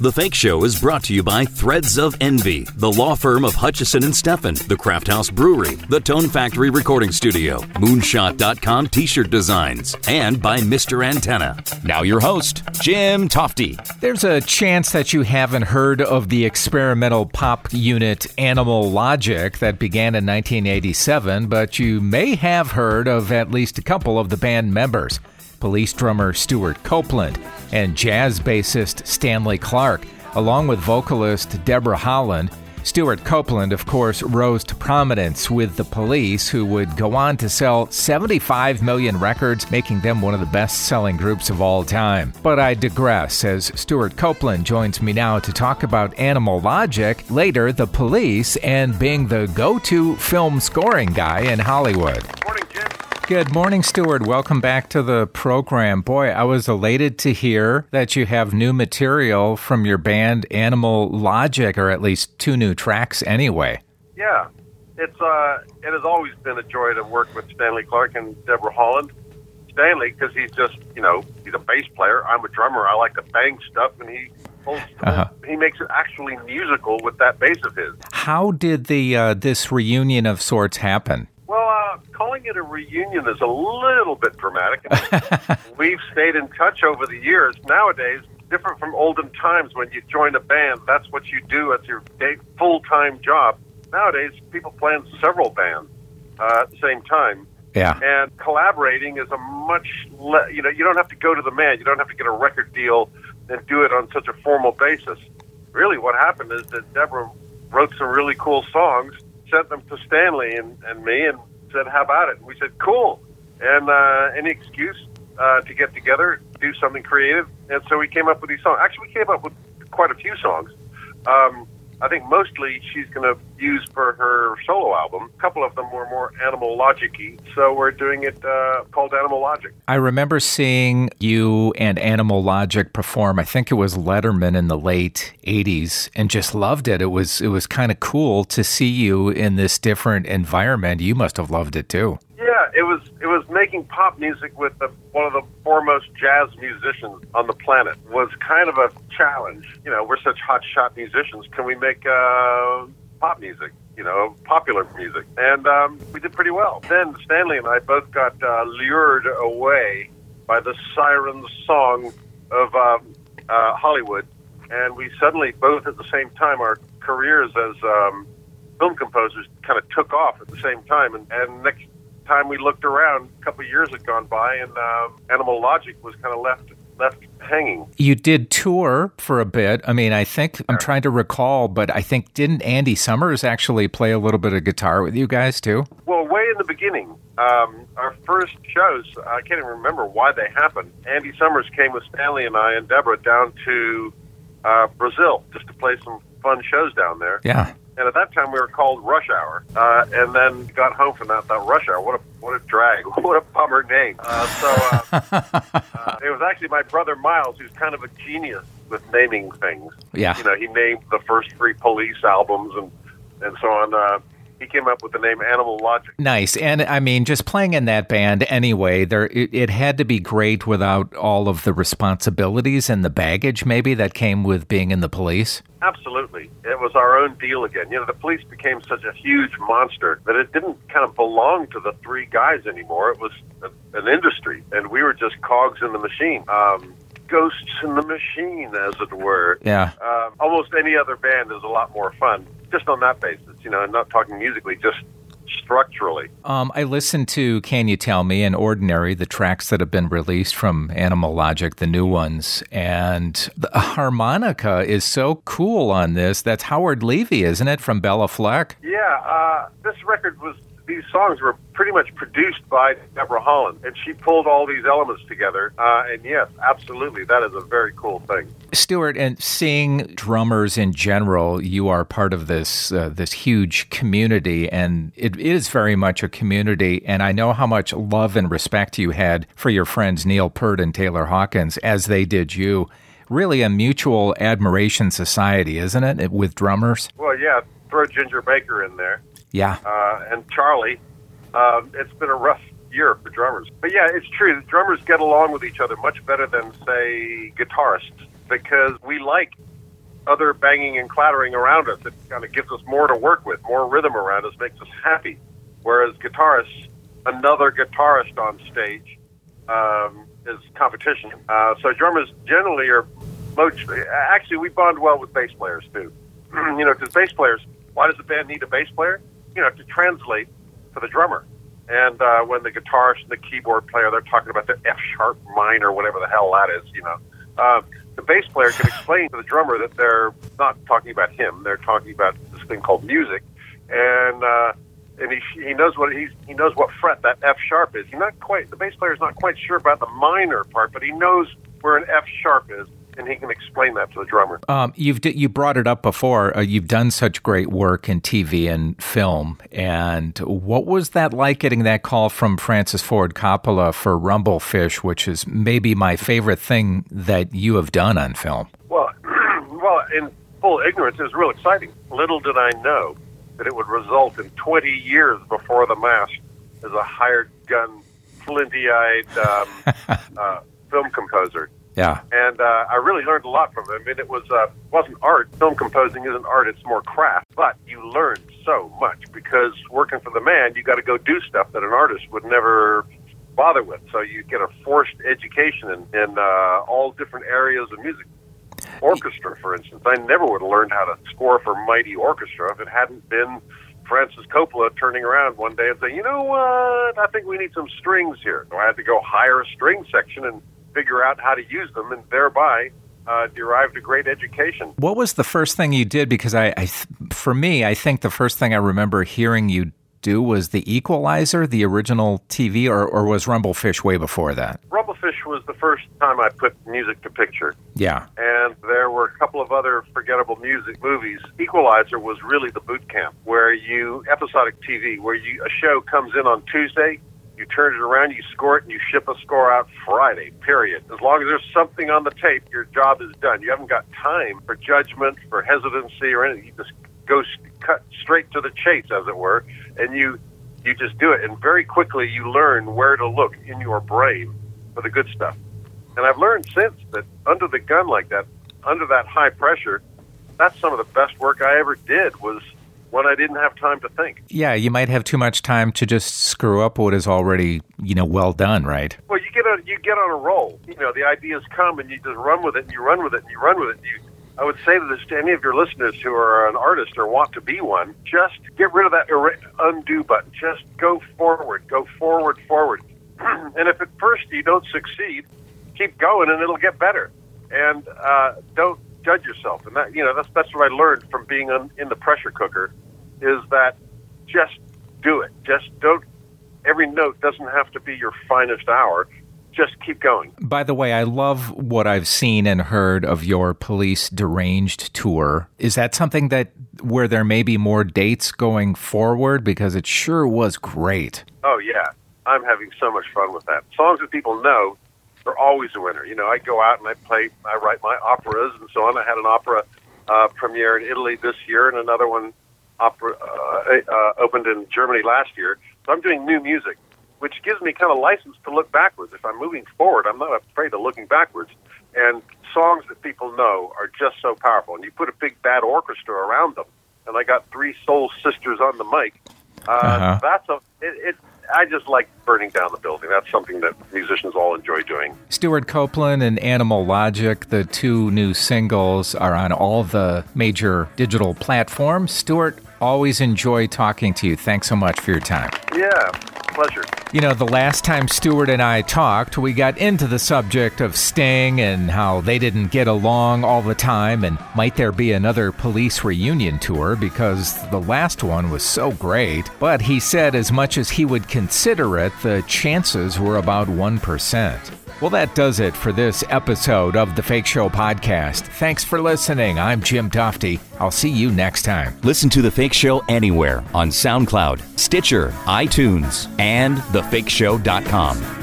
The Fake Show is brought to you by Threads of Envy, the law firm of Hutchison and Steffen, the Craft House Brewery, the Tone Factory Recording Studio, Moonshot.com T-shirt designs, and by Mr. Antenna. Now your host, Jim Tofte. There's a chance that you haven't heard of the experimental pop unit Animal Logic that began in 1987, but you may have heard of at least a couple of the band members police drummer Stewart Copeland, and jazz bassist Stanley Clarke, along with vocalist Deborah Holland. Stewart Copeland, of course, rose to prominence with the police, who would go on to sell 75 million records, making them one of the best selling groups of all time. But I digress, as Stewart Copeland joins me now to talk about Animal Logic, later the police, and being the go to film scoring guy in Hollywood. Morning. Good morning, Stewart. Welcome back to the program. Boy, I was elated to hear that you have new material from your band Animal Logic, or at least two new tracks anyway. Yeah, it's uh, it has always been a joy to work with Stanley Clarke and Deborah Holland. Stanley, because he's just you know he's a bass player. I'm a drummer. I like to bang stuff, and he holds, Uh-huh. he makes it actually musical with that bass of his. How did the uh, this reunion of sorts happen? Calling it a reunion is a little bit dramatic. We've stayed in touch over the years. Nowadays, different from olden times when you join a band, that's what you do as your full-time job. Nowadays, people play in several bands uh, at the same time. Yeah. And collaborating is a much, le- you know, you don't have to go to the man. You don't have to get a record deal and do it on such a formal basis. Really, what happened is that Deborah wrote some really cool songs, sent them to Stanley and, and me, and said, "How about it?" We said, "Cool." And uh, any excuse uh, to get together, do something creative, and so we came up with these songs. Actually, we came up with quite a few songs. Um, I think mostly she's going to use for her solo album. A couple of them were more Animal Logic-y, so we're doing it uh, called Animal Logic. I remember seeing you and Animal Logic perform. I think it was Letterman in the late '80s, and just loved it. It was it was kind of cool to see you in this different environment. You must have loved it too. It was it was making pop music with the, one of the foremost jazz musicians on the planet was kind of a challenge. You know, we're such hot shot musicians. Can we make uh, pop music? You know, popular music, and um, we did pretty well. Then Stanley and I both got uh, lured away by the siren song of um, uh, Hollywood, and we suddenly both at the same time our careers as um, film composers kind of took off at the same time, and, and next time we looked around, a couple of years had gone by, and um, Animal Logic was kind of left left hanging. You did tour for a bit. I mean, I think I'm trying to recall, but I think didn't Andy Summers actually play a little bit of guitar with you guys too? Well, way in the beginning, um, our first shows, I can't even remember why they happened. Andy Summers came with Stanley and I and Deborah down to uh, Brazil just to play some fun shows down there. Yeah. And at that time, we were called Rush Hour. Uh, and then got home from that, that Rush Hour. What a what a drag! What a bummer name. Uh, so uh, uh, it was actually my brother Miles, who's kind of a genius with naming things. Yeah. You know, he named the first three Police albums and and so on. He came up with the name Animal Logic. Nice. And I mean, just playing in that band anyway, there it, it had to be great without all of the responsibilities and the baggage maybe that came with being in the police. Absolutely. It was our own deal again. You know, the police became such a huge monster that it didn't kind of belong to the three guys anymore. It was a, an industry, and we were just cogs in the machine. Um, ghosts in the machine, as it were. Yeah. Uh, almost any other band is a lot more fun, just on that basis, you know, and not talking musically, just structurally. Um, I listened to Can You Tell Me and Ordinary, the tracks that have been released from Animal Logic, the new ones, and the harmonica is so cool on this. That's Howard Levy, isn't it, from Béla Fleck? Yeah, uh, this record was, these songs were pretty much produced by Deborah Holland, and she pulled all these elements together. Uh, and yes, absolutely, that is a very cool thing. Stewart, and seeing drummers in general, you are part of this uh, this huge community, and it is very much a community. And I know how much love and respect you had for your friends Neil Peart and Taylor Hawkins, as they did you. Really, a mutual admiration society, isn't it, with drummers? Well, yeah, throw Ginger Baker in there, Yeah, uh, and Charlie. Um, it's been a rough year for drummers, but yeah, it's true. Drummers get along with each other much better than, say, guitarists because we like other banging and clattering around us. It kind of gives us more to work with, more rhythm around us, makes us happy. Whereas guitarists, another guitarist on stage um, is competition. Uh, so drummers generally are, actually, we bond well with bass players too. you know, because bass players, why does the band need a bass player? You know, to translate for the drummer. And uh, when the guitarist and the keyboard player, they're talking about the F sharp minor, whatever the hell that is, you know. Uh, the bass player can explain to the drummer that they're not talking about him; they're talking about this thing called music, and uh, and he he knows what he's he knows what fret that F sharp is. He's not quite the bass player is not quite sure about the minor part, but he knows where an F sharp is, and he can explain that to the drummer. Um, you've you brought it up before. Uh, you've done such great work in TV and film, and what was that like getting that call from Francis Ford Coppola for Rumble Fish, which is maybe my favorite thing that you have done on film? Well, well, in full ignorance, it was real exciting. Little did I know that it would result in 20 years before the mast as a hired gun, flinty-eyed um, uh, film composer. Yeah. And uh, I really learned a lot from him. I mean, it was uh, wasn't art. Film composing isn't art; it's more craft. But you learn so much because working for the man, you got to go do stuff that an artist would never bother with. So you get a forced education in, in uh, all different areas of music. Orchestra, for instance, I never would have learned how to score for mighty orchestra if it hadn't been Francis Coppola turning around one day and saying, "You know what? I think we need some strings here." So I had to go hire a string section and figure out how to use them, and thereby uh, derived a great education. What was the first thing you did? Because I, I, for me, I think the first thing I remember hearing you do was the Equalizer, the original TV, or, or was Rumble Fish way before that? Rumble Fish was the first time I put music to picture. Yeah. And there were a couple of other forgettable music movies. Equalizer was really the boot camp where you, episodic TV, where you, a show comes in on Tuesday, you turn it around, you score it, and you ship a score out Friday, period. As long as there's something on the tape, your job is done. You haven't got time for judgment, for hesitancy, or anything. You just go cut straight to the chase, as it were, and you you just do it. And very quickly, you learn where to look in your brain for the good stuff. And I've learned since that under the gun like that, under that high pressure, that's some of the best work I ever did was when I didn't have time to think. Yeah, you might have too much time to just screw up what is already, you know, well done, right? Well, you get on you get on a roll. You know, the ideas come and you just run with it and you run with it and you run with it. And you, I would say to this to any of your listeners who are an artist or want to be one, just get rid of that undo button. Just go forward, go forward, forward. and if at first you don't succeed, keep going and it'll get better. And uh, don't judge yourself. And that you know that's that's what I learned from being on, in the pressure cooker is that just do it. Just don't. Every note doesn't have to be your finest hour. Just keep going. By the way, I love what I've seen and heard of your Police Deranged tour. Is that something that where there may be more dates going forward? Because it sure was great. Oh yeah, I'm having so much fun with that. Songs that people know are always a winner. You know, I go out and I play, I write my operas and so on. I had an opera uh, premiere in Italy this year and another one opera uh, uh, opened in Germany last year. So I'm doing new music, which gives me kind of license to look backwards. If I'm moving forward, I'm not afraid of looking backwards. And songs that people know are just so powerful. And you put a big bad orchestra around them, and I got three soul sisters on the mic. Uh, uh-huh. That's a it, it I just like burning down the building. That's something that musicians all enjoy doing. Stewart Copeland and Animal Logic, the two new singles, are on all the major digital platforms. Stewart, always enjoy talking to you. Thanks so much for your time. Yeah, pleasure. You know, the last time Stewart and I talked, we got into the subject of Sting and how they didn't get along all the time, and might there be another police reunion tour because the last one was so great. But he said as much as he would consider it, the chances were about 1%. Well, that does it for this episode of the Fake Show podcast. Thanks for listening. I'm Jim Tofte. I'll see you next time. Listen to The Fake Show anywhere on SoundCloud, Stitcher, iTunes, and thefakeshow.com.